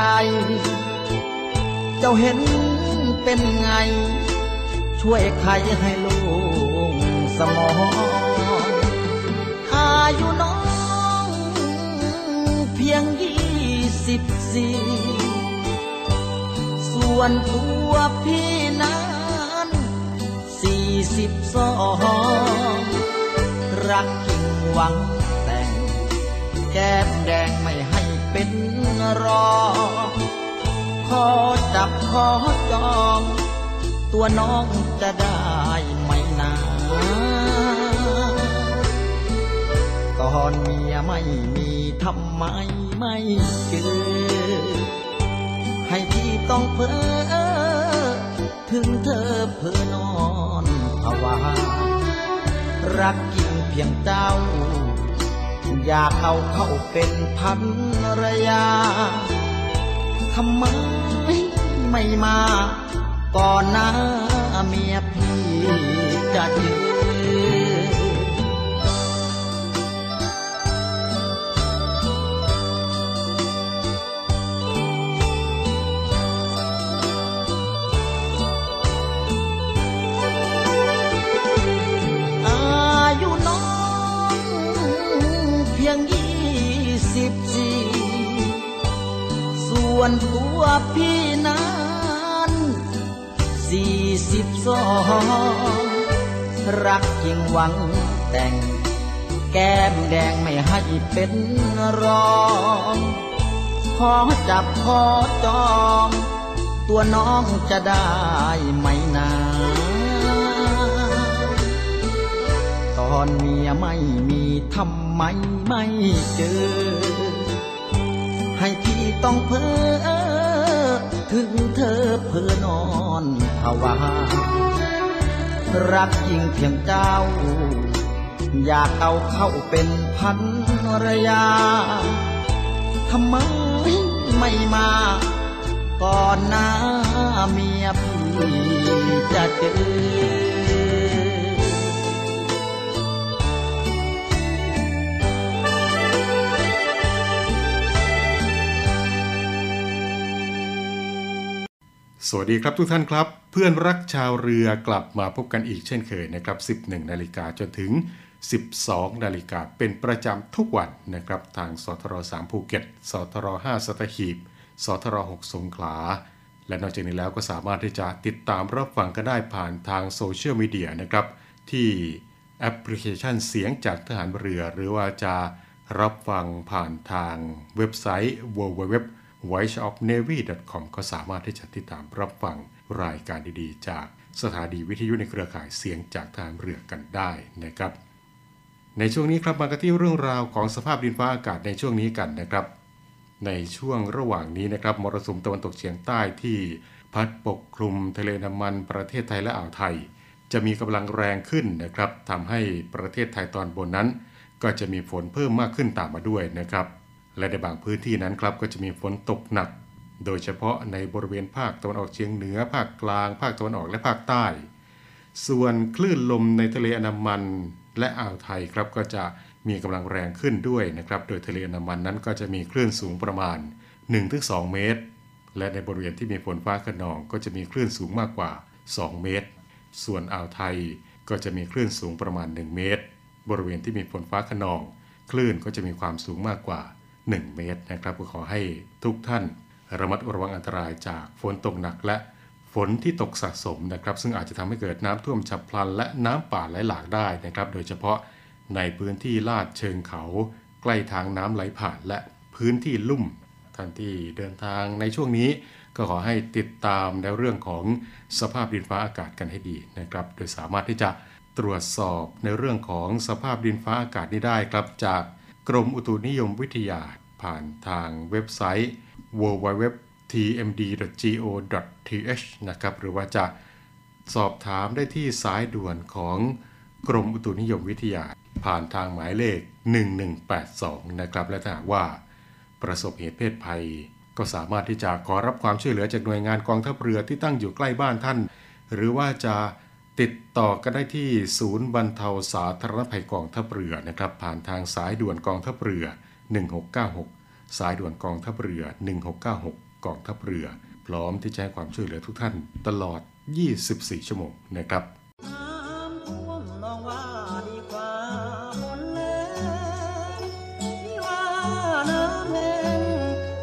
ใจเจ้าเห็นเป็นไง ช่วยใครให้ลูกสมองอายุน้องเพียงยี่สิบสี่ส่วนตัวพี่นั้นสี่สิบสองรักจริงหวังแต่งแก้มแดงไม่ให้ เป็นรองขอจับขอจอง ตัวน้องจะได้ไหมนาตอนเมียไม่มีทำไมไม่เจอ ให้พี่ต้องเพ้อถึงเธอเพ้อนอนภาวารักจริงเพียงเจ้า อยากเอาเข้าเป็นพัน ยาทำไมไม่มา ก่อนหน้าเมียพี่จะเจ ส่วนตัวพี่นั้นสี่สิบสองรักจริงหวังแต่ง แก้มแดงไม่ให้เป็นรองขอจับขอจอง ตัวน้องจะได้ไหมนา ตอนเมียไม่มีทำไมไม่เจอ ให้พี่ต้องเพ้อถึงเธอเพ้อนอนภาวารักจริงเพียงเจ้า อยากเอาเข้าเป็นพันรยาทำไมไม่มาก่อนหน้าเมียพี่จะเจอ สวัสดีครับทุกท่านครับ เพื่อนรักชาวเรือกลับมาพบกันอีกเช่นเคยนะครับ 11 นาฬิกาจนถึง 12 นาฬิกาเป็นประจำทุกวันนะครับทางสทร3ภูเก็ตสทร5สัตหีบสทร6สงขลา และนอกจากนี้แล้วก็สามารถที่จะติดตามรับฟังกันได้ผ่านทางโซเชียลมีเดียนะครับ ที่แอปพลิเคชันเสียงจากทหารเรือ หรือว่าจะรับฟังผ่านทางเว็บไซต์ www voiceofnavy.com ก็สามารถที่จะติดตามรับฟังรายการดีๆ จากสถานีวิทยุในเครือข่ายเสียงจากทารเรือกันได้นะครับ ในช่วงนี้ครับมากันที่เรื่องราวของสภาพดินฟ้าอากาศในช่วงนี้กันนะครับ ในช่วงระหว่างนี้นะครับมรสุมตะวันตกเฉียงใต้ที่พัดปกคลุมทะเลน้ำมันประเทศไทยและอ่าวไทย จะมีกำลังแรงขึ้นนะครับทำให้ประเทศไทยตอนบนนั้น ก็จะมีฝนเพิ่มมากขึ้นตามมาด้วยนะครับ และในบางพื้นที่นั้นครับก็จะมีฝนตกหนัก โดยเฉพาะในบริเวณภาคตะวันออกเฉียงเหนือ ภาคกลาง ภาคตะวันออกและภาคใต้ ส่วนคลื่นลมในทะเลอันดามันและอ่าวไทยครับก็จะมีกำลังแรงขึ้นด้วยนะครับ โดยทะเลอันดามันนั้นก็จะมีคลื่นสูงประมาณ 1-2 เมตร และในบริเวณที่มีฝนฟ้าขนองก็จะมีคลื่นสูงมากกว่า 2 เมตร ส่วนอ่าวไทยก็จะมีคลื่นสูงประมาณ 1 เมตร บริเวณที่มีฝนฟ้าขนอง คลื่นก็จะมีความสูงมากกว่า 1 เมตรนะครับก็ขอให้ทุกท่านระมัดระวังอันตรายจากฝนตกหนักและฝนที่ตกสะสมนะครับ ซึ่งอาจจะทำให้เกิดน้ำท่วมฉับพลัน และน้ำป่าไหลหลากได้นะครับ โดยเฉพาะในพื้นที่ลาดเชิงเขา ใกล้ทางน้ำไหลผ่านและพื้นที่ลุ่มท่านที่เดินทางในช่วงนี้ก็ขอให้ติดตามในเรื่องของสภาพดินฟ้าอากาศกันให้ดีนะครับ โดยสามารถที่จะตรวจสอบในเรื่องของสภาพดินฟ้าอากาศนี้ได้ครับจาก กรมอุตุนิยมวิทยาผ่านทางเว็บไซต์ www tmd.go.th นะครับ หรือว่าจะสอบถามได้ที่สายด่วนของกรมอุตุนิยมวิทยา ผ่านทางหมายเลข 1182 นะครับ และถ้าหากว่าประสบเหตุเพศภัย ก็สามารถที่จะขอรับความช่วยเหลือจากหน่วยงานกองทัพเรือที่ตั้งอยู่ใกล้บ้านท่าน หรือว่าจะ ติดต่อกันได้ที่ศูนย์บรรเทาสาธารณภัยกองทัพเรือนะครับ ผ่านทางสายด่วนกองทัพเรือ 1696 สายด่วนกองทัพเรือ 1696 กองทัพเรือ พร้อมที่จะให้ความช่วยเหลือทุกท่านตลอด 24 ชั่วโมงนะครับน้ำท่วมนองว่าดีกว่าฝนแรงที่ว่าน้ำแรง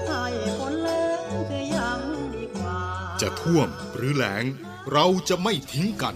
ให้ฝนแรงจะยังดีกว่าจะท่วมหรือแล้งเราจะไม่ทิ้งกัน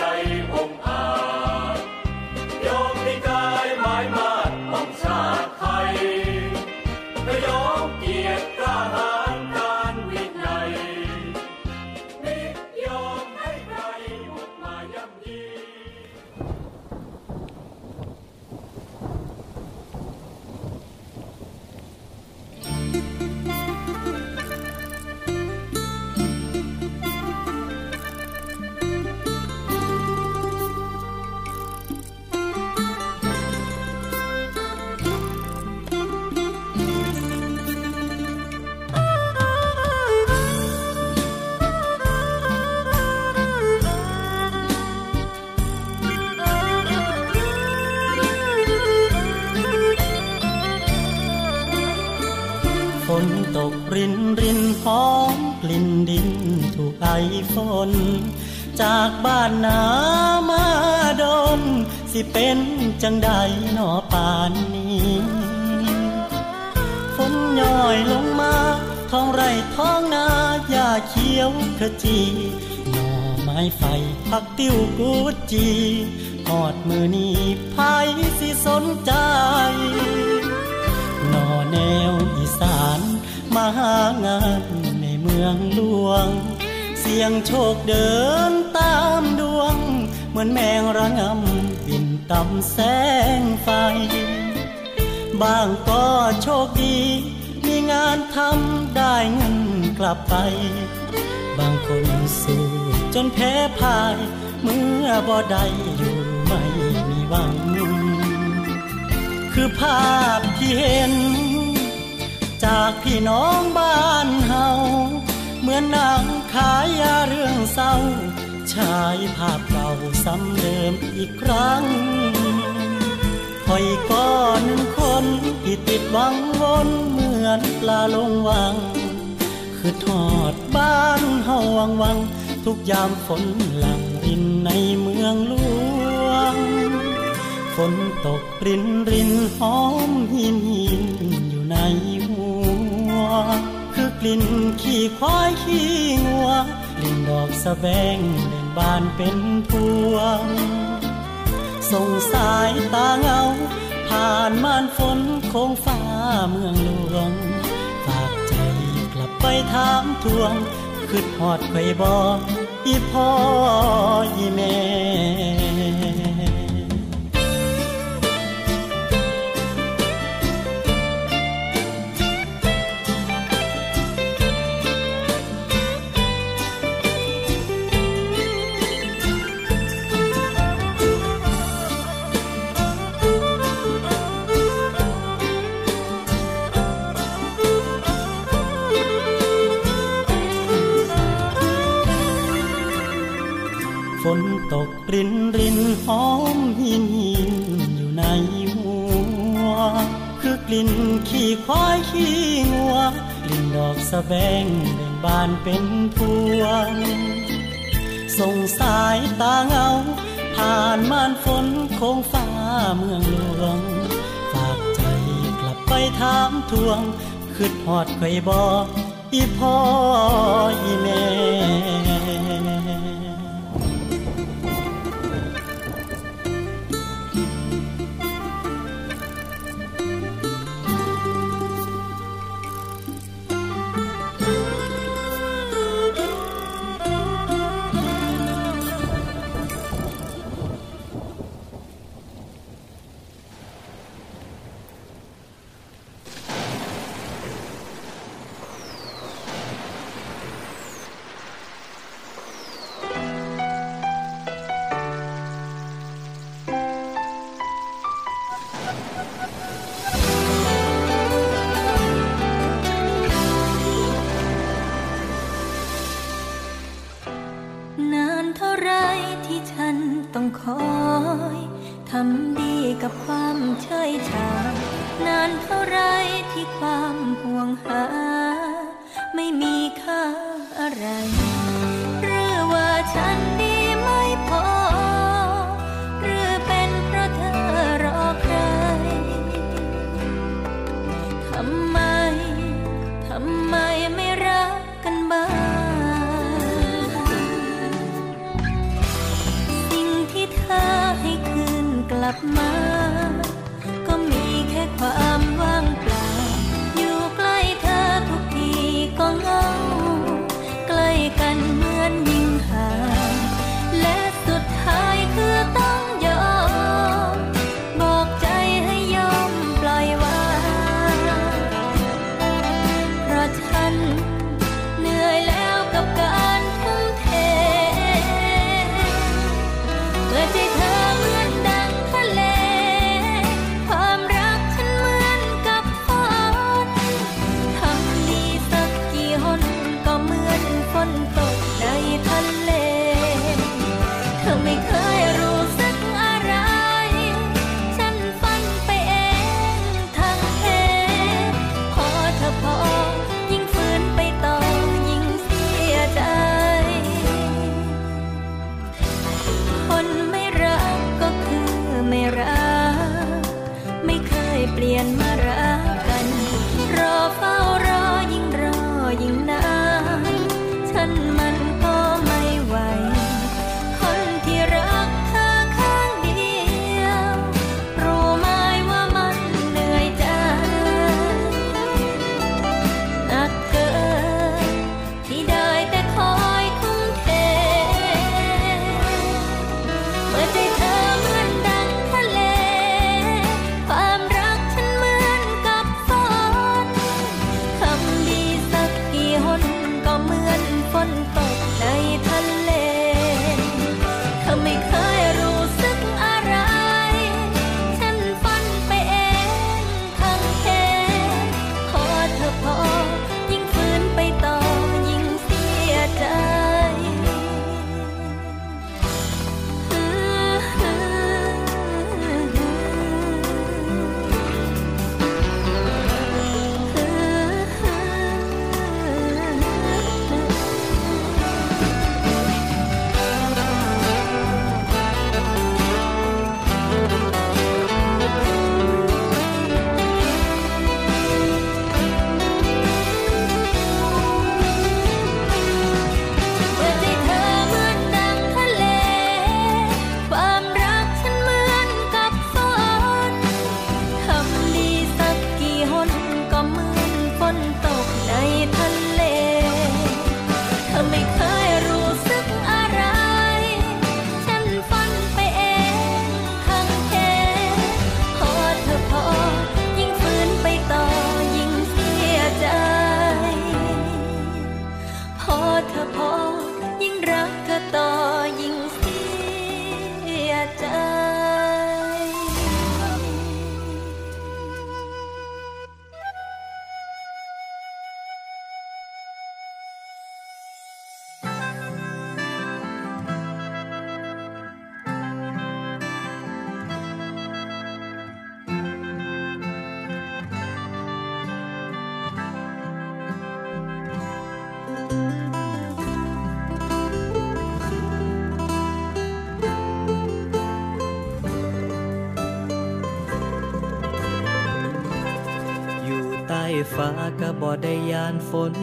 หอมกลิ่นดินถูกไอฝน จากบ้านนามาดน สิเป็นจังใดหนอป่านนี้ฝนย่อยลงมา ท้องไร่ท้องนาหญ้าเขียวขจีหน่อไม้ไฟผักติ้วกูจีหอดมือนี้ไผสิสนใจนอแนว มาหางานในเมืองหลวง เสียงโชคเดินตามดวง เหมือนแมงระงำบินต่ำแสงไฟ บางก็โชคดี มีงานทำได้เงินกลับไป บางคนสู้จนแพ้พ่าย เมื่อบ่ได้อยู่ไม่มีหวัง คือภาพที่เห็น จากพี่น้องบ้านเฮาเหมือนนางขายยาเรื่องเศร้าชฉายภาพเก่าซ้ำเดิมอีกครั้งคอยก้อนคนที่ติดวังวนเหมือนปลาลงวัง คือทอดบ้านเฮาวังวัง ทุกยามฝนหลังรินในเมืองหลวง ฝนตกรินรินหอมหินหินอยู่ใน คือกลิ่นขี้ควายขี้งัวกลิ่นดอกสะแบงเด่นบานเป็นพวงส่งสายตาเงา ผ่านม่านฝนโค้งฟ้าเมืองหลวงฝากใจกลับไปถามทวงคือหอดไข่บออีพ่ออีแม่ สะแบงเบ่งบานเป็นพวง ส่งสายตาเงา ผ่านม่านฝนโค้งฟ้าเมืองหลวง ฝากใจกลับไปถามทวง คืดหอดไข่บออีพ่ออีแม่ กกันบ้าสิ่งที่เธอให้คืนกลับมา ก็มีแค่ความ ฟ้าก็บ่ได้ยานฝน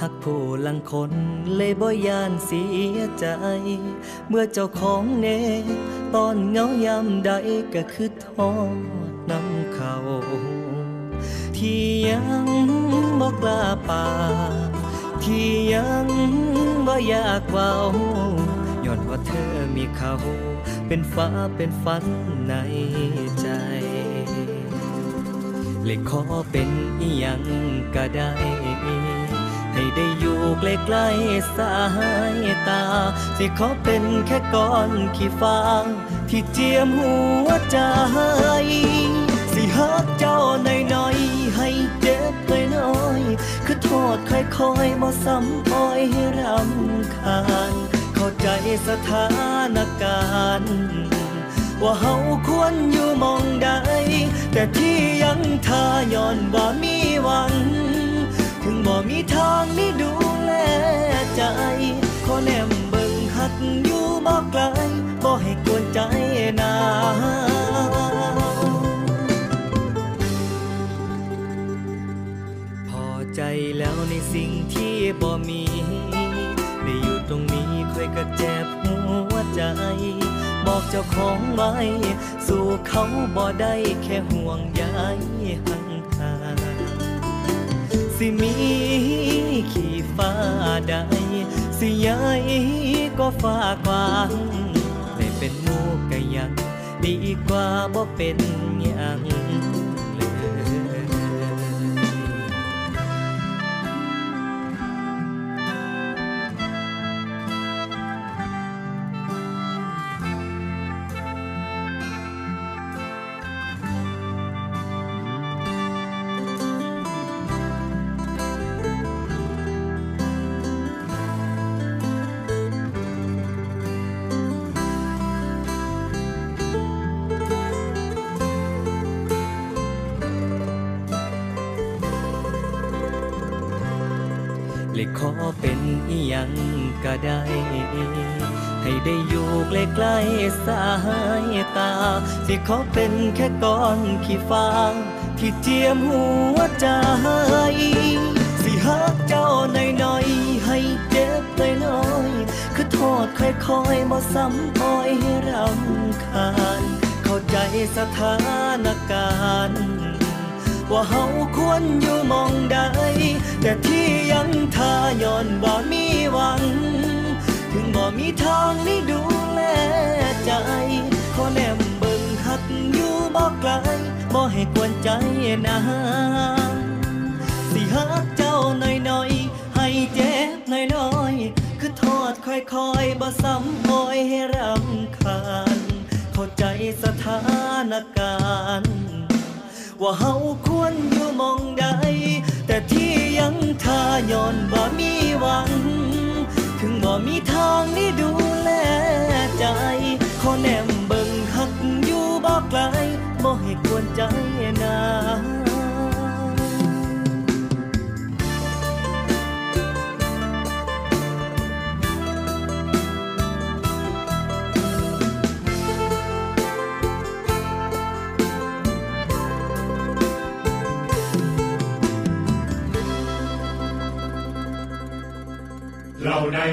หักผู้ลังคนเลยบ่ยานเสียใจ เมื่อเจ้าของเนตอนเหงายามใดก็คือทอดน้ำเขา ที่ยังบ่กล้าป่าที่ยังบ่อยากเว้าย้อนว่าเธอมีเขา เป็นฟ้าเป็นฝันในใจ เลยขอเป็นอีหยังก็ได้ ให้ได้อยู่ใกล้ๆสายตา สิขอเป็นแค่ก้อนขี้ฟ้าที่เจียมหัวใจ สิฮักเจ้าหน่อยๆให้เจ็บน้อยๆคือโทษค่อยๆบ่ซ้ำปล่อยให้รำคาญเข้าใจสถานการณ์ ว่าเฮาควรอยู่มองใด แต่ที่ยังทาย้อนบ่มีหวัง ถึงบ่มีทางนี้ดูแลใจ ขอแนมเบิ่งหักอยู่บ่ไกลบ่ให้กวนใจนาพอใจแล้วในสิ่งที่บ่มี เจ้าของไว้สู่เขาบ่ได้แค่ห่วงยายห่างหางสิมีขี่ฟ้าใดสิยายก็ฟ้ากว้างได้เป็นหมูกก็ยัง ดีกว่าบ่เป็นยัง ขอเป็นอีหยังก็ได้ ให้ได้อยู่ใกล้ๆสายตา สิขอเป็นแค่ก้อนขี้ฟ้าที่เจียมหัวใจ สิฮักเจ้าหน่อยๆให้เจ็บน้อยๆคือโทษค่อยๆบ่ซ้ำปล่อยให้รำคาญ เข้าใจสถานการณ์ ว่าเฮาควรอยู่มองใด แต่ที่ยังทาย้อนบ่มีหวัง ถึงบ่มีทางนี้ดูแลใจ ขอแนมเบิ่งหักอยู่บ่ไกลบ่ให้กวนใจนะสิฮักเจ้าหน่อยๆ ให้เจ็บน้อยๆ คือโทษค่อยๆบ่ซ้ำปล่อยให้รำคาญเข้าใจสถานการณ์ ว่าเฮาควรอยู่มองใด แต่ที่ยังทาย้อนบ่มีหวัง ถึงบ่มีทางนี้ดูแลใจ ขอแนมเบิ่งหักอยู่บ่ไกลบ่ให้กวนใจนา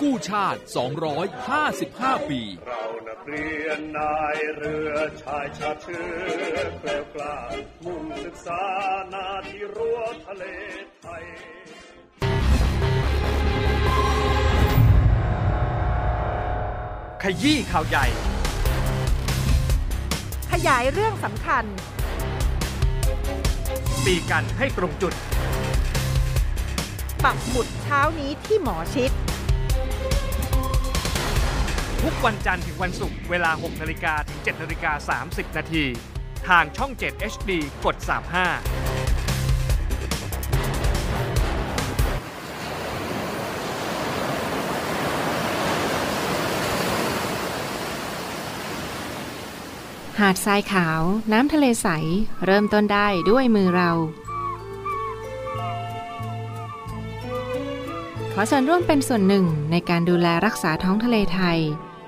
กู้ชาติ 255 ปี เรานักเรียนนายเรือชายชาติเชื้อแกล้วกล้ามุ่งศึกษานาที่รั้วทะเลไทย ขยี้ข่าวใหญ่ ขยายเรื่องสำคัญ ตีกันให้ตรงจุด ปักหมุดเช้านี้ที่หมอชิด ทุกวันจันทร์ถึงวันศุกร์เวลา 6นาฬิกาถึง7นาฬิกา30 นาทีทางช่อง 7 HD กด 35หาดทรายขาว น้ำทะเลใส เริ่มต้นได้ด้วยมือเรา ขอส่วนร่วมเป็นส่วนหนึ่งในการดูแลรักษาท้องทะเลไทย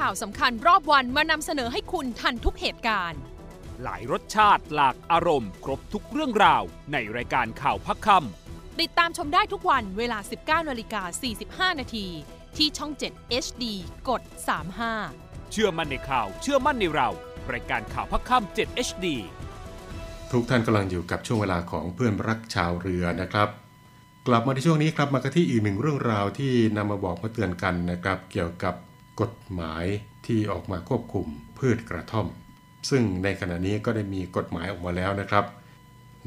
ข่าวสำคัญรอบวันมานำเสนอให้คุณทันทุกเหตุการณ์ หลายรสชาติหลากอารมณ์ ครบทุกเรื่องราว ในรายการข่าวพักคติดตามชมได้ทุกวันเวลา 19นาฬิกา45 นาที ที่ช่อง 7 HD กด 35ำเชื่อมั่นในข่าว เชื่อมั่นในเรา รายการข่าวพักค่ำ7 HD ทุกท่านกำลังอยู่กับช่วงเวลาของเพื่อนรักชาวเรือนะครับกลับมาในช่วงนี้ครับมากันที่อีกหนึ่งเรื่องราวที่นำมาบอกมาเตือนกันนะครับ เกี่ยวกับ กฎหมายที่ออกมาควบคุมพืชกระท่อม ซึ่งในขณะนี้ก็ได้มีกฎหมายออกมาแล้วนะครับ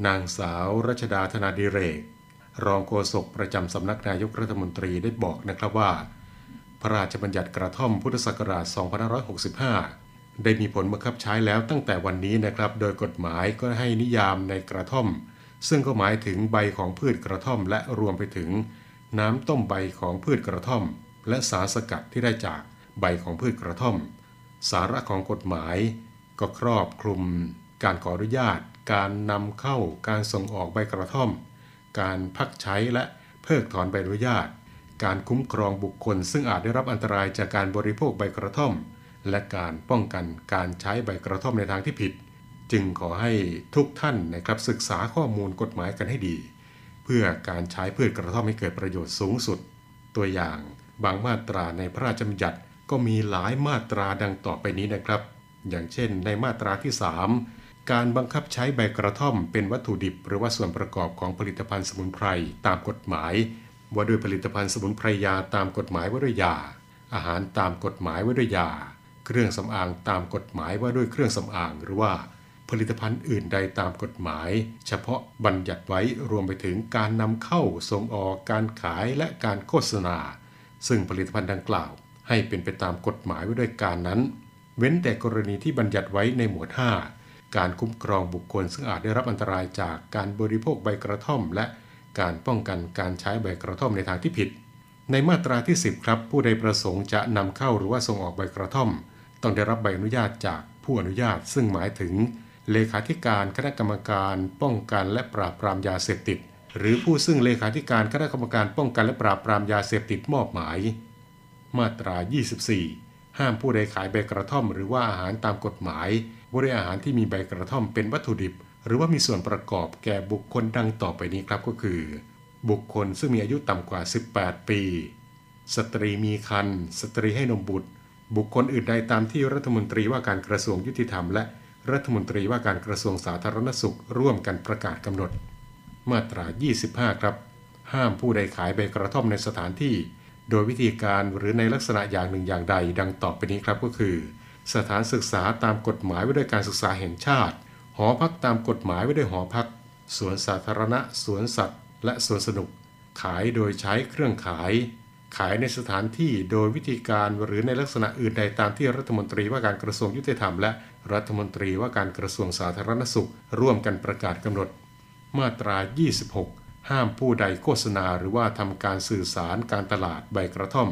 นางสาวรัชดาธนาดิเรก รองโฆษกประจำสำนักนายกรัฐมนตรีได้บอกนะครับว่า พระราชบัญญัติกระท่อมพุทธศักราช 2565 ได้มีผลบังคับใช้แล้วตั้งแต่วันนี้นะครับ โดยกฎหมายก็ให้นิยามในกระท่อม ซึ่งก็หมายถึงใบของพืชกระท่อม และรวมไปถึงน้ำต้มใบของพืชกระท่อม และสารสกัดที่ได้จาก ใบของพืชกระท่อม สาระของกฎหมายก็ครอบคลุม การขออนุญาต การนำเข้าการส่งออกใบกระท่อม การพักใช้และเพิกถอนใบอนุญาต การคุ้มครองบุคคล ซึ่งอาจได้รับอันตรายจากการบริโภคใบกระท่อม และการป้องกันการใช้ใบกระท่อมในทางที่ผิด จึงขอให้ทุกท่านนะครับศึกษาข้อมูลกฎหมายกันให้ดี เพื่อการใช้พืชกระท่อมให้เกิดประโยชน์สูงสุด ตัวอย่างบางมาตราในพระราชบัญญัติ ก็มีหลายมาตราดังต่อไปนี้นะครับ อย่างเช่น ในมาตราที่ 3 การบังคับใช้ใบกระท่อมเป็นวัตถุดิบ หรือว่าส่วนประกอบของผลิตภัณฑ์สมุนไพรตามกฎหมาย ว่าด้วยผลิตภัณฑ์สมุนไพรยาตามกฎหมายว่าด้วยยา อาหารตามกฎหมายว่าด้วยยา เครื่องสำอางตามกฎหมายว่าด้วยเครื่องสำอาง หรือว่าผลิตภัณฑ์อื่นใดตามกฎหมาย เฉพาะบัญญัติไว้รวมไปถึงการนำเข้าส่งออกการขายและการโฆษณา ซึ่งผลิตภัณฑ์ดังกล่าว ให้เป็นไปตามกฎหมายไว้ด้วยการนั้น เว้นแต่กรณีที่บัญญัติไว้ในหมวด 5 การคุ้มครองบุคคลซึ่งอาจได้รับอันตรายจากการบริโภคใบกระท่อม และการป้องกันการใช้ใบกระท่อมในทางที่ผิด ในมาตราที่ 10 ครับ ผู้ใดประสงค์จะนำเข้าหรือว่าส่งออกใบกระท่อม ต้องได้รับใบอนุญาตจากผู้อนุญาต ซึ่งหมายถึง เลขาธิการคณะกรรมการป้องกันและปราบปรามยาเสพติดหรือผู้ซึ่งเลขาธิการคณะกรรมการป้องกันและปราบปรามยาเสพติดมอบหมาย มาตรา 24 ห้ามผู้ใดขายใบกระท่อม หรือว่าอาหารตามกฎหมาย บริอาหารที่มีใบกระท่อมเป็นวัตถุดิบ หรือว่ามีส่วนประกอบแก่บุคคลดังต่อไปนี้ครับก็คือ บุคคลซึ่งมีอายุต่ำกว่า 18 ปี สตรีมีครรภ์สตรีให้นมบุตร บุคคลอื่นใดตามที่รัฐมนตรีว่าการกระทรวงยุติธรรม และรัฐมนตรีว่าการกระทรวงสาธารณสุขร่วมกันประกาศกำหนด มาตรา 25 ครับ ห้ามผู้ใดขายใบกระท่อมในสถานที่ โดยวิธีการหรือในลักษณะอย่างหนึ่งอย่างใด ดังต่อไปนี้ครับก็คือ สถานศึกษาตามกฎหมายว่าด้วยการศึกษาแห่งชาติ หอพักตามกฎหมายว่าด้วยหอพัก สวนสาธารณะ สวนสัตว์ และสวนสนุก ขายโดยใช้เครื่องขาย ขายในสถานที่โดยวิธีการหรือในลักษณะอื่นใดตามที่รัฐมนตรีว่าการกระทรวงยุติธรรม และรัฐมนตรีว่าการกระทรวงสาธารณสุข ร่วมกันประกาศกำหนด มาตรา 26 ห้ามผู้ใดโฆษณาหรือว่าทำการสื่อสารการตลาดใบกระท่อม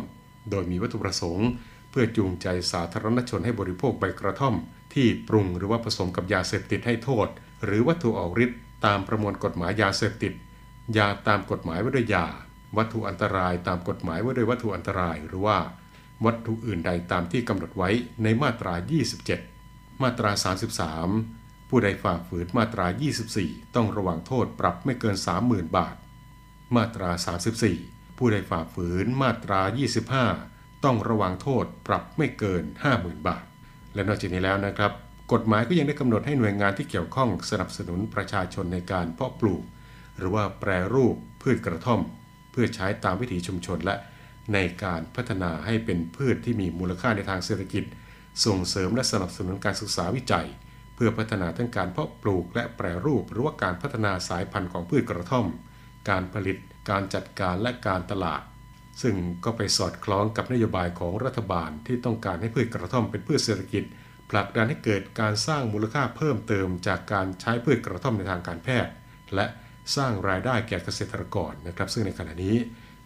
โดยมีวัตถุประสงค์ เพื่อจูงใจสาธารณชนให้บริโภคใบกระท่อม ที่ปรุงหรือว่าผสมกับยาเสพติดให้โทษ หรือวัตถุออกฤทธิ์ตามประมวลกฎหมายยาเสพติด ยาตามกฎหมายว่าด้วยยา วัตถุอันตรายตามกฎหมายว่าด้วยวัตถุอันตรายหรือว่า วัตถุอื่นใดตามที่กำหนดไว้ในมาตรา 27 มาตรา 33 ผู้ใดฝ่าฝืนมาตรา 24 ต้องระวังโทษปรับไม่เกิน 30,000 บาท มาตรา 34 ผู้ใดฝ่าฝืนมาตรา 25 ต้องระวังโทษปรับไม่เกิน 50,000 บาท และนอกจากนี้แล้วนะครับ กฎหมายก็ยังได้กำหนดให้หน่วยงานที่เกี่ยวข้องสนับสนุนประชาชนในการเพาะปลูก หรือว่าแปรรูปพืชกระท่อม เพื่อใช้ตามวิถีชุมชนและในการพัฒนาให้เป็นพืชที่มีมูลค่าในทางเศรษฐกิจ ส่งเสริมและสนับสนุนการศึกษาวิจัย เพื่อพัฒนาทั้งการเพาะปลูกและแปรรูปหรือว่าการพัฒนาสายพันธุ์ของพืชกระท่อม การผลิต การจัดการและการตลาด ซึ่งก็ไปสอดคล้องกับนโยบายของรัฐบาลที่ต้องการให้พืชกระท่อมเป็นพืชเศรษฐกิจผลักดันให้เกิดการสร้างมูลค่าเพิ่มเติมจากการใช้พืชกระท่อมในทางการแพทย์ และสร้างรายได้แก่เกษตรกรนะครับ ซึ่งในขณะนี้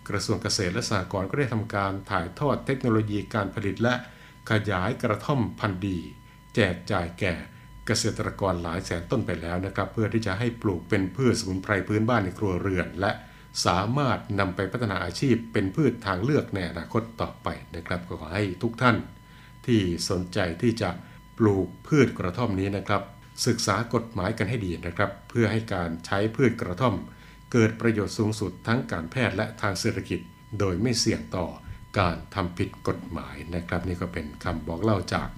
กระทรวงเกษตรและสหกรณ์ก็ได้ทำการถ่ายทอดเทคโนโลยีการผลิตและขยายกระท่อมพันธุ์ดี แจกจ่ายแก่ เกษตรกรหลายแสนต้นไปแล้วนะครับ เพื่อที่จะให้ปลูกเป็นพืชสมุนไพรพื้นบ้านในครัวเรือน และสามารถนำไปพัฒนาอาชีพเป็นพืชทางเลือกในอนาคตต่อไปนะครับก็ขอให้ทุกท่าน ที่สนใจที่จะปลูกพืชกระท่อมนี้นะครับ ศึกษากฎหมายกันให้ดีนะครับ เพื่อให้การใช้พืชกระท่อม เกิดประโยชน์สูงสุดทั้งการแพทย์และทางเศรษฐกิจ โดยไม่เสี่ยงต่อการทำผิดกฎหมายนะครับ นี่ก็เป็นคำบอกเล่าจาก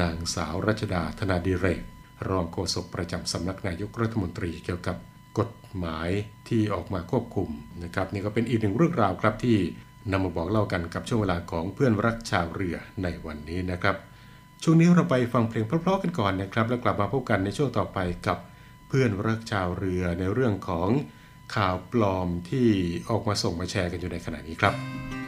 นางสาวรัชดาธนาดิเรก รองโฆษกประจำสำนักนายกรัฐมนตรีเกี่ยวกับกฎหมายที่ออกมาควบคุมนะครับนี่ก็เป็นอีกหนึ่งเรื่องราวครับที่นำมาบอกเล่ากันกับช่วงเวลาของเพื่อนรักชาวเรือในวันนี้นะครับ ช่วงนี้เราไปฟังเพลงเพราะๆกันก่อนนะครับ แล้วกลับมาพบกันในช่วงต่อไปกับเพื่อนรักชาวเรือในเรื่องของข่าวปลอมที่ออกมาส่งมาแชร์กันอยู่ในขณะนี้ครับ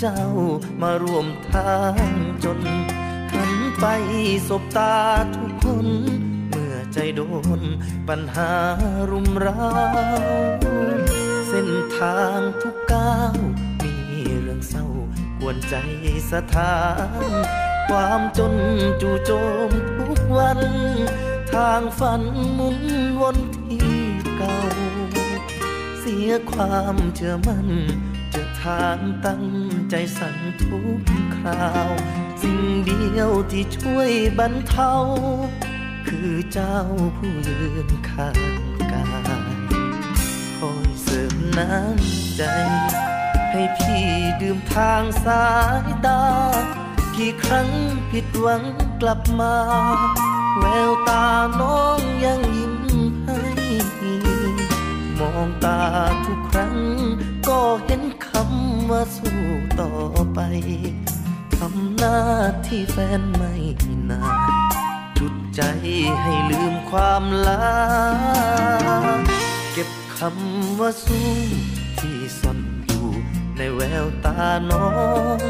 เจ้ามาร่วมทางจนหันไปสบตาทุกคน เมื่อใจโดนปัญหารุมเร้า เส้นทางทุกก้าว มีเรื่องเศร้าควรใจสะท้าน ความจนจู่โจมทุกวัน ทางฝันมุนวนที่เก่า เสียความเชื่อมั่นจอทางตั้ง ใจสั่นทุกคราว สิ่งเดียวที่ช่วยบรรเทา คือเจ้าผู้ยืนข้างกายคอยเสริมน้ำใจ ให้พี่ดื่มทางสายตา กี่ครั้งผิดหวังกลับมา แววตาน้องยังยิ้มให้มอองตาทุกครั้งก็เห็นคำ ว่าสู้ต่อไปทำหน้าที่แฟนไม่นานจุดใจให้ลืมความลาเก็บคำว่าสู้ที่ซ่อนอยู่ในแววตาน้อง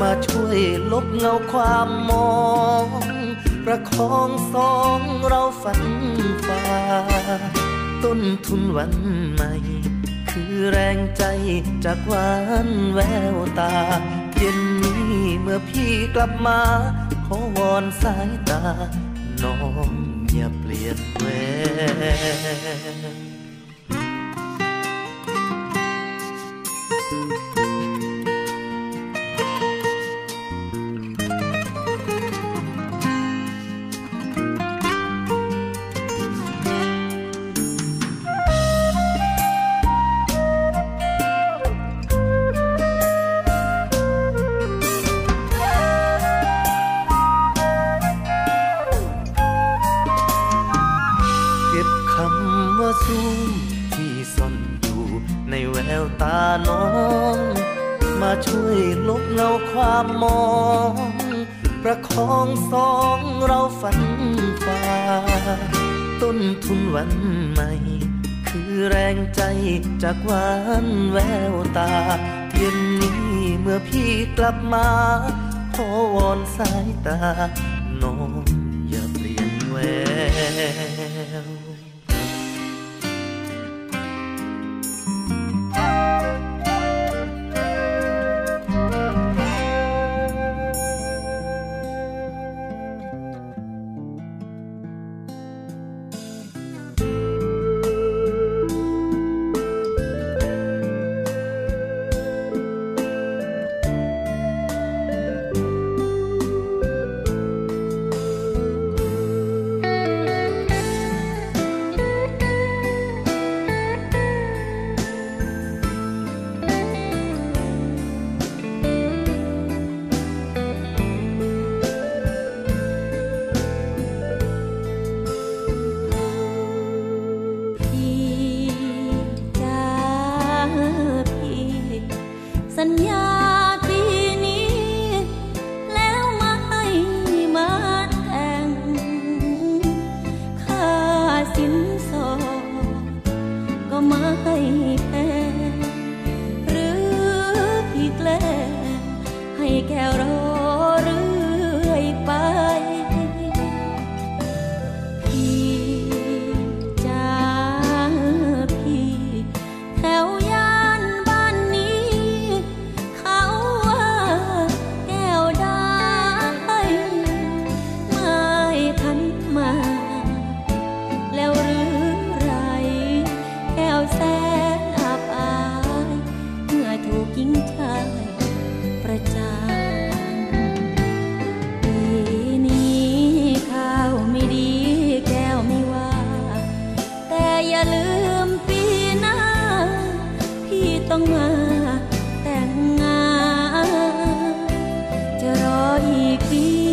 มาช่วยลบเงาความมองประคองสองเราฝันฝ่าต้นทุนวันใหม่ แรงใจจากหวานแววตา เย็นนี้เมื่อพี่กลับมา ขอวอนสายตา น้องอย่าเปลี่ยนแปลง มาขอวอนสายตา น้องอย่าเปลี่ยนแวว ต้องมาแต่งงานจะรออีกปี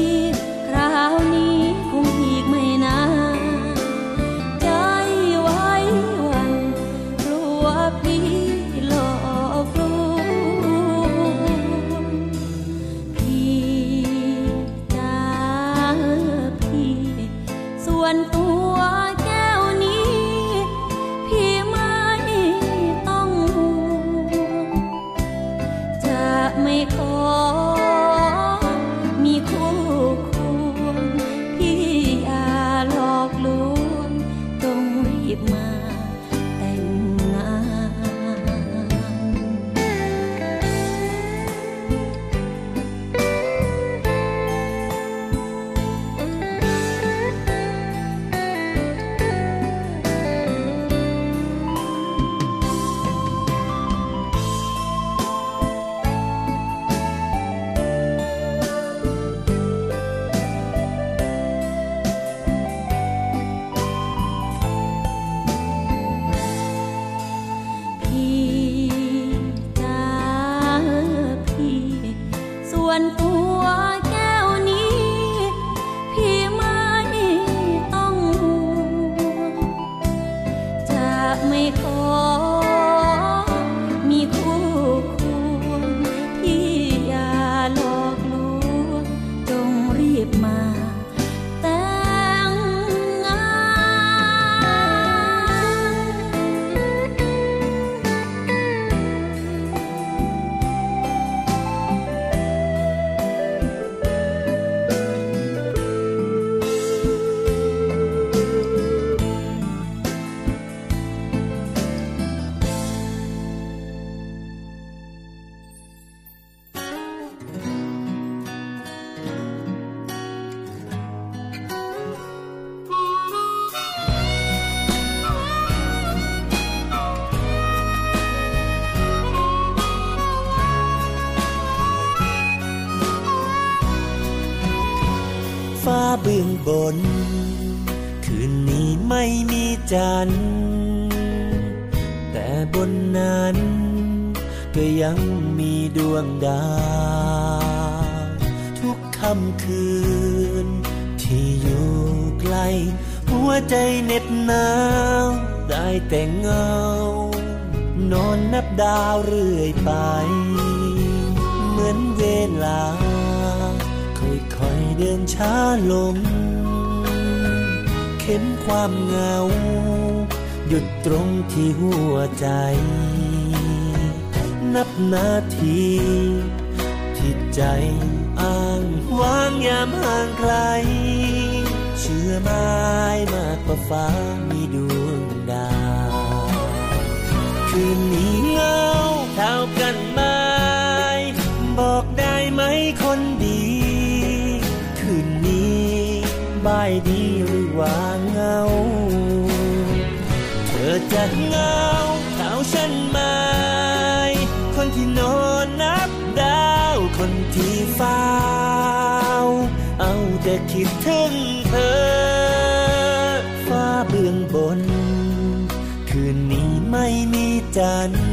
จันทร์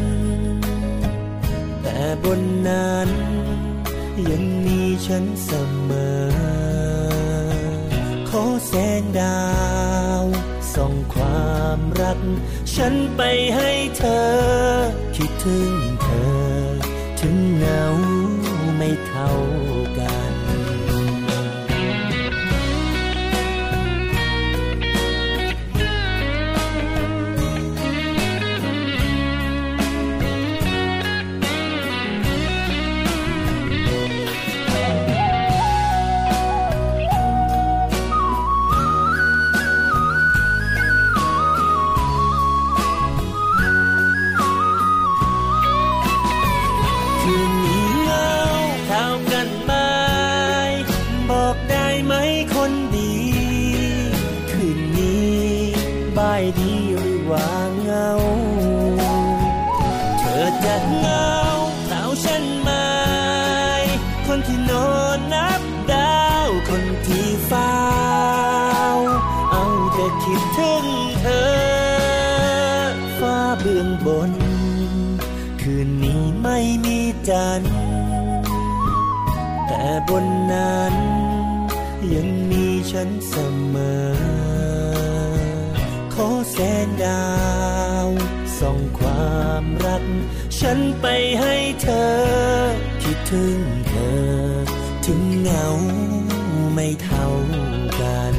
แต่บนนั้นยังมีฉันเสมอ ขอแสงดาวส่องความรัก ฉันไปให้เธอ คิดถึงเธอ ถึงเหงาไม่เท่า ฉันไปให้เธอ คิดถึงเธอ ถึงเหงาไม่เท่ากัน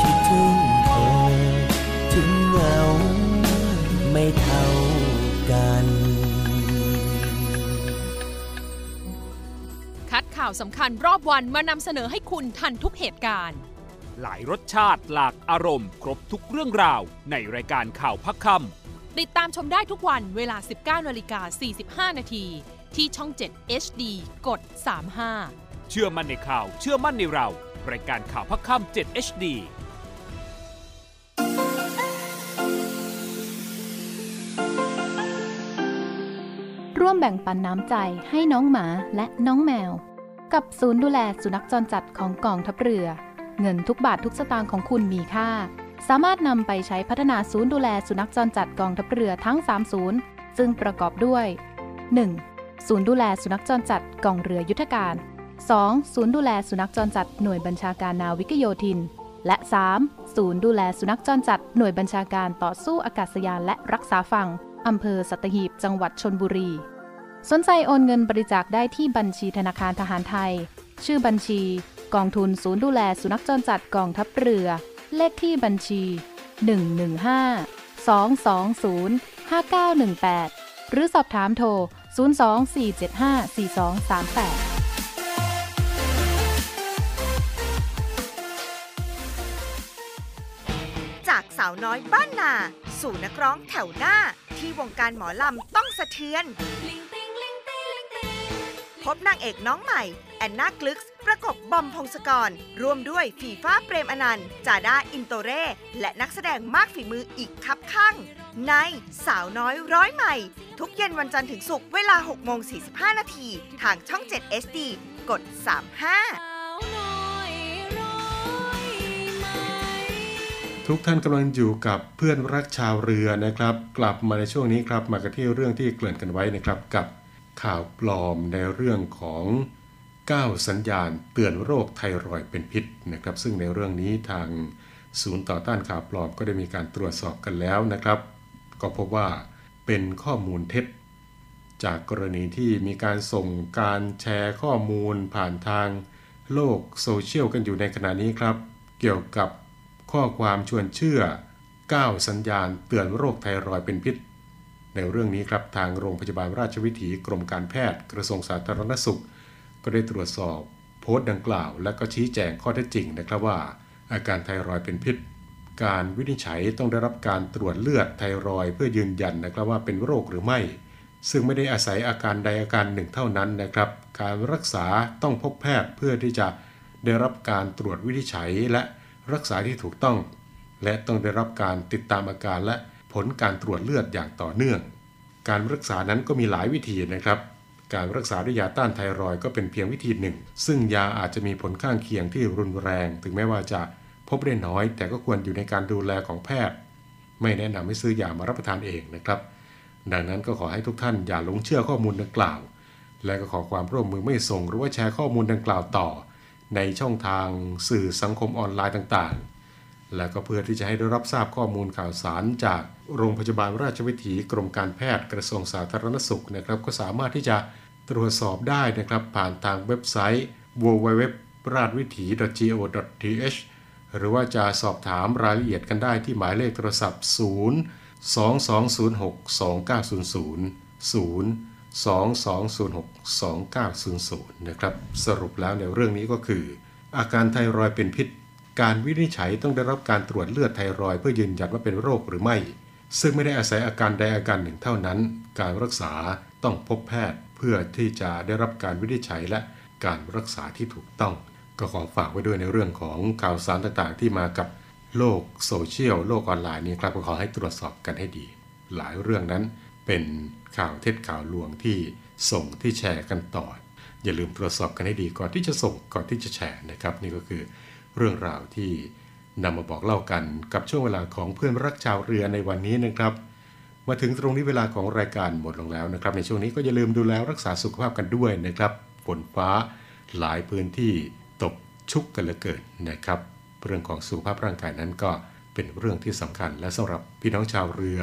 คิดถึงเธอถึงเหงาไม่เท่ากันคัดข่าวสำคัญรอบวันมานำเสนอให้คุณทันทุกเหตุการณ์ หลายรสชาติหลากอารมณ์ ครบทุกเรื่องราว ในรายการข่าวพักคติดตามชมได้ทุกวันเวลา 19นาฬิกา45 นาที ที่ช่อง 7 HD กด 35ำเชื่อมั่นในข่าว เชื่อมั่นในเรา รายการข่าวพักค่ำ7 HD ร่วมแบ่งปันน้ำใจให้น้องหมาและน้องแมว กับศูนย์ดูแลสุนัขจรจัดของกองทัพเรือ เงินทุกบาททุกสตางค์ของคุณมีค่า สามารถนำไปใช้พัฒนาศูนย์ดูแลสุนัขจรจัดกองทัพเรือทั้ง 3 ศูนย์ ซึ่งประกอบด้วย 1. ศูนย์ดูแลสุนัขจรจัดกองเรือยุทธการ 2. ศูนย์ดูแลสุนัขจรจัดหน่วยบัญชาการนาวิกโยธิน และ 3. ศูนย์ดูแลสุนัขจรจัดหน่วยบัญชาการต่อสู้อากาศยานและรักษาฝั่งอำเภอสัตหีบ จังหวัดชนบุรี สนใจโอนเงินบริจาคได้ที่บัญชีธนาคารทหารไทย ชื่อบัญชี กองทุนศูนย์ดูแลสุนัขจรจัดกองทัพเรือ เลขที่บัญชี 115 220 5918 หรือสอบถามโทร 024754238จากสาวน้อยบ้านนา สู่นักร้องแถวหน้าที่วงการหมอลำต้องสะเทือน พบนางเอกน้องใหม่ แอนนากลึกซ์ประกบบอมพงศกร ร่วมด้วยฟีฟ้าเปรมอนันต์จาด้าอินโตเร่ และนักแสดงมากฝีมืออีกคับข้าง ในสาวน้อยร้อยใหม่ ทุกเย็นวันจันทร์ถึงศุกร์เวลา6โมง45 นาที ทางช่อง 7 SD กด 35ทุกท่านกำลังอยู่กับเพื่อนรักชาวเรือนะครับ กลับมาในช่วงนี้ครับมากันที่เรื่องที่เกริ่นกันไว้นะครับกับ ข่าวปลอมในเรื่องของ 9 สัญญาณเตือนโรคไทรอยด์เป็นพิษนะครับซึ่งในเรื่องนี้ทางศูนย์ต่อต้านข่าวปลอมก็ได้มีการตรวจสอบกันแล้วนะครับ ก็พบว่าเป็นข้อมูลเท็จ จากกรณีที่มีการส่งการแชร์ข้อมูลผ่านทางโลกโซเชียลกันอยู่ในขณะนี้ครับ เกี่ยวกับข้อความชวนเชื่อ 9 สัญญาณเตือนโรคไทรอยด์เป็นพิษ ในเรื่องนี้ครับทางโรงพยาบาลราชวิถีกรมการแพทย์ กระทรวงสาธารณสุข ก็ได้ตรวจสอบโพสต์ดังกล่าว และก็ชี้แจงข้อเท็จจริงนะครับว่า อาการไทรอยด์เป็นพิษ การวินิจฉัยต้องได้รับการตรวจเลือดไทรอยด์เพื่อยืนยันนะครับว่าเป็นโรคหรือไม่ ซึ่งไม่ได้อาศัยอาการใดอาการหนึ่งเท่านั้นนะครับ การรักษาต้องพบแพทย์เพื่อที่จะได้รับการตรวจวินิจฉัยและรักษาที่ถูกต้อง และต้องได้รับการติดตามอาการและ ผลการตรวจเลือดอย่างต่อเนื่อง การรักษานั้นก็มีหลายวิธีนะครับ การรักษาด้วยยาต้านไทรอยด์ก็เป็นเพียงวิธีหนึ่ง ซึ่งยาอาจจะมีผลข้างเคียงที่รุนแรง ถึงแม้ว่าจะพบได้น้อย แต่ก็ควรอยู่ในการดูแลของแพทย์ ไม่แนะนำให้ซื้อยามารับประทานเองนะครับ ดังนั้นก็ขอให้ทุกท่านอย่าหลงเชื่อข้อมูลดังกล่าว และก็ขอความร่วมมือไม่ส่งหรือว่าแชร์ข้อมูลดังกล่าวต่อ ในช่องทางสื่อสังคมออนไลน์ต่างๆ และก็เพื่อที่จะให้ได้รับทราบข้อมูลข่าวสารจากโรงพยาบาลราชวิถีกรมการแพทย์กระทรวงสาธารณสุขนะครับ ก็สามารถที่จะตรวจสอบได้นะครับ ผ่านทางเว็บไซต์ www ราชวิถี go.th หรือว่าจะสอบถามรายละเอียดกันได้ที่หมายเลขโทรศัพท์ 0 2206 2900 0 2206 2900 นะครับ สรุปแล้วในเรื่องนี้ก็คือ อาการไทรอยด์เป็นพิษ การวินิจฉัยต้องได้รับการตรวจเลือดไทรอยเพื่อยืนยันว่าเป็นโรคหรือไม่ ซึ่งไม่ได้อาศัยอาการใดอาการหนึ่งเท่านั้น การรักษาต้องพบแพทย์ เพื่อที่จะได้รับการวินิจฉัยและการรักษาที่ถูกต้อง ก็ขอฝากไว้ด้วยในเรื่องของข่าวสารต่างๆ ที่มากับโลกโซเชียลโลกออนไลน์นี้ครับก็ขอให้ตรวจสอบกันให้ดี หลายเรื่องนั้นเป็นข่าวเท็จข่าวลวงที่ส่งที่แชร์กันต่อ อย่าลืมตรวจสอบกันให้ดีก่อนที่จะส่งก่อนที่จะแชร์นะครับ นี่ก็คือ เรื่องราวที่นำมาบอกเล่ากันกับช่วงเวลาของเพื่อนรักชาวเรือในวันนี้นะครับ มาถึงตรงนี้เวลาของรายการหมดลงแล้วนะครับ ในช่วงนี้ก็อย่าลืมดูแลรักษาสุขภาพกันด้วยนะครับฝนฟ้าหลายพื้นที่ตกชุกกันเหลือเกินนะครับ เรื่องของสุขภาพร่างกายนั้นก็เป็นเรื่องที่สำคัญ และสำหรับพี่น้องชาวเรือ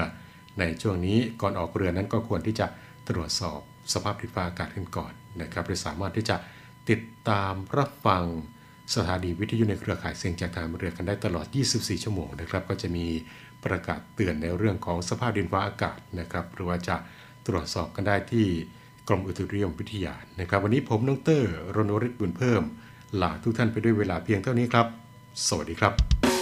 ในช่วงนี้ก่อนออกเรือนั้นก็ควรที่จะตรวจสอบสภาพดินฟ้าอากาศกันก่อนนะครับโดยสามารถที่จะติดตามรับฟัง สถานีวิทยุในเครือข่ายเสียงจากทางเรือกันได้ตลอด 24 ชั่วโมงนะครับ ก็จะมีประกาศเตือนในเรื่องของสภาพดินฟ้าอากาศนะครับ หรือว่าจะตรวจสอบกันได้ที่กรมอุตุนิยมวิทยานะครับ วันนี้ผมน้องเตอร์รณฤทธิ์บุญเพิ่มลาทุกท่านไปด้วยเวลาเพียงเท่านี้ครับ สวัสดีครับ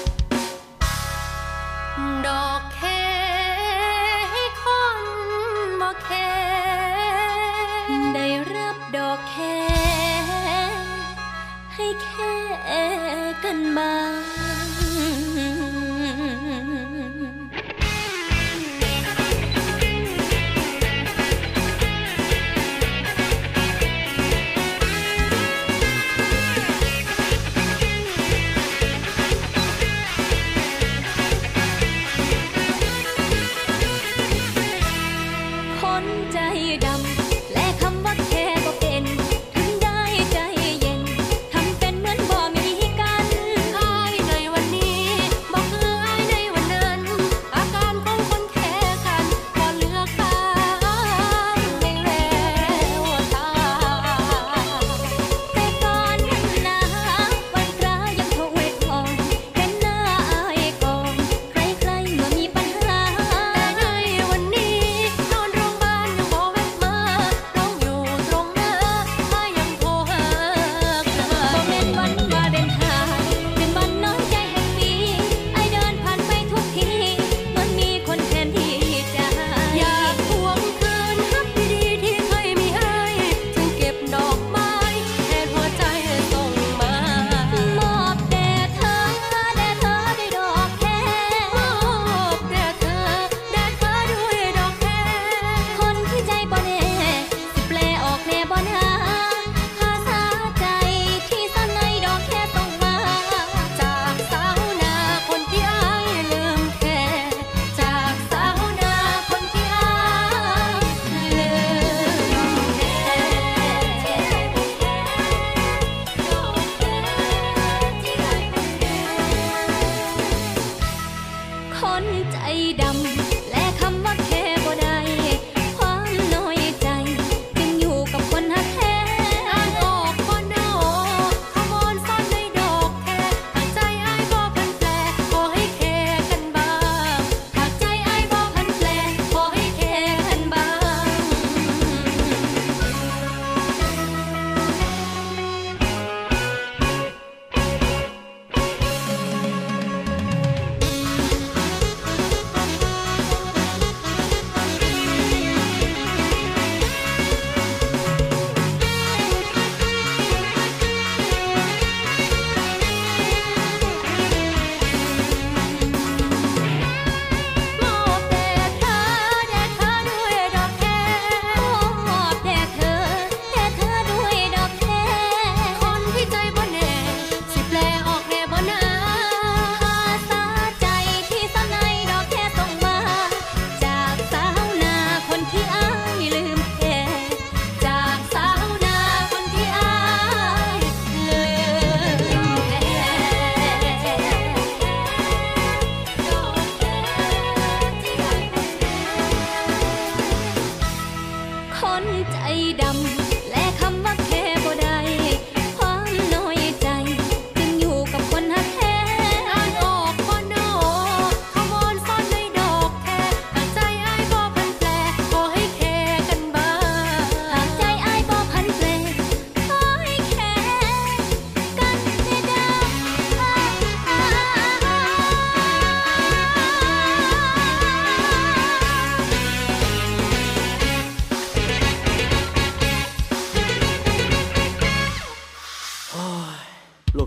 กัน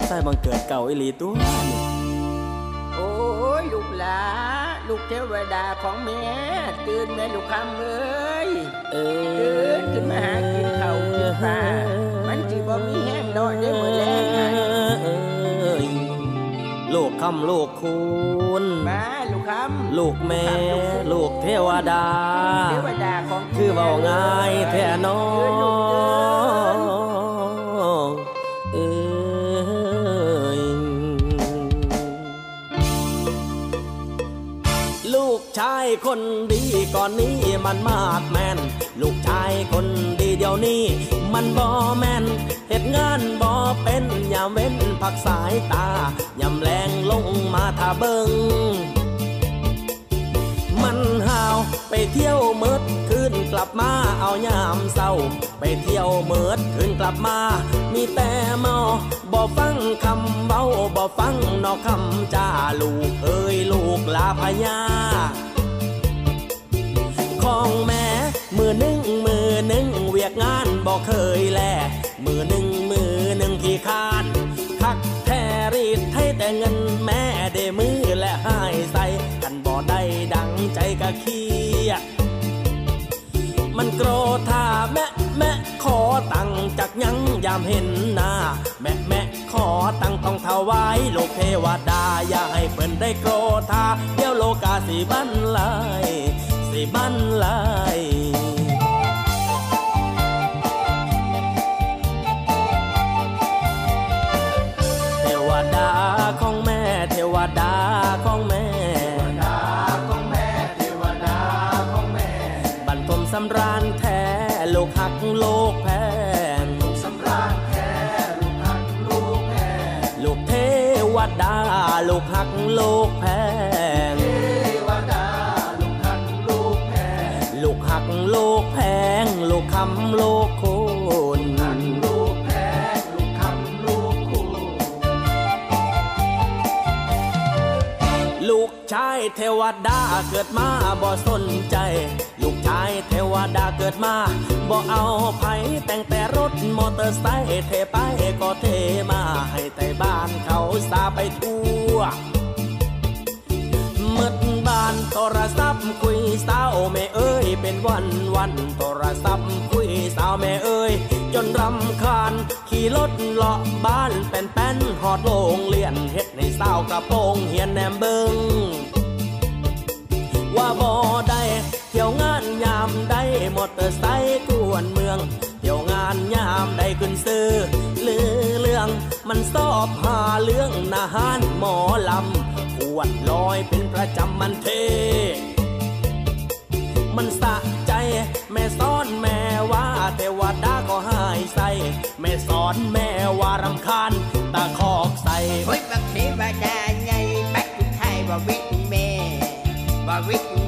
อีหลีตัวนี่โอ้ยลูกหลา ลูกเทวดาของแม่ ตื่นแม่ลูกคำเอ้ยเอตื่อนขึ้นมาหากินข้าวกินปลามันสิบ่มีแห้งนอนได้มื้อแลงหันเอ้ยลูกคำลูกคุณมาลูกคำลูกแม่ลูกเทวดา เทวดาของคือเบาง่ายแท้น้อง คนดีก่อนนี้มันมากแมนลูกชายคนดีเดี๋ยวนี้ มันบ่แมนเหตุงานบ่เป็นอย่าเว้นพักสายตายำแรงลงมาท่าเบิงมันหาวไปเที่ยวเมิดคืนกลับมาเอายามเศร้า ไปเที่ยวเมิดคืนกลับมา มีแต่เมาบ่ฟังคำเบ้าบ่ฟังนอกคำจ้าลูกเอ้ยลูกลาพญา ของแม่มือหนึ่งมือหนึ่งเวียกงานบ่เคยแล มือหนึ่งมือหนึ่งขี้คานคักแทรีดให้แต่เงินแม่ได้มือและหายใส่กันบ่ได้ดังใจกะเคียดมันโกรธาแม่แม่ขอตังค์จากยังยามเห็นหน้า แม่แม่ขอตังค์ต้องถวายโลกเทวดา อย่าให้เพิ่นได้โกรธาเดี๋ยวโลกาสิบันลาย สิบันลายเทวดาของแม่เทวดาของแม่เทวดาของแม่เทวดาของแม่บรรทมสำราญแท้โลกหักโลกแพงสำราญแท้ลูกหักลูกแม่ลูกเทวดาลูกหักโลกำโลกโคนลูกแพ้ลูกคำลูกคู่ลูกชายเทวดาเกิดมาบ่สนใจ ลูกชายเทวดาเกิดมาบ่เอาไผแต่งแต่รถมอเตอร์ไซค์เทไปก็เทมาให้แต่บ้านเขาสาไปทั่วานโทรศัพท์คุยสาวแม่เอ้ยเป็นวันวันโทรศัพท์คุยสาวแม่เอ้ยจนรำคาญขี่รถเลาะบ้านแป้นแป้นหอดโลงเลียนเฮ็ดในสาวกระโปรงเฮียนแหนมเบิงว่าบ่ได้เที่ยวงานยามได้มอเตอร์ไซค์กวนเมืองเที่ยวงานยามได้ขึ้นซื้อลือเรื่องมันสอบหาเรื่องนาหารหมอลำ ขวดลอยเป็นประจำมันเท มันสะใจแม่สอนแม่ว่าเทวดาก็หายใส่แม่สอนแม่ว่ารำคาญตาคอกใส่เฮ้ยบักเทวดาใหญ่บักคุณไทยบ่วิทย์แม่บ่วิทย์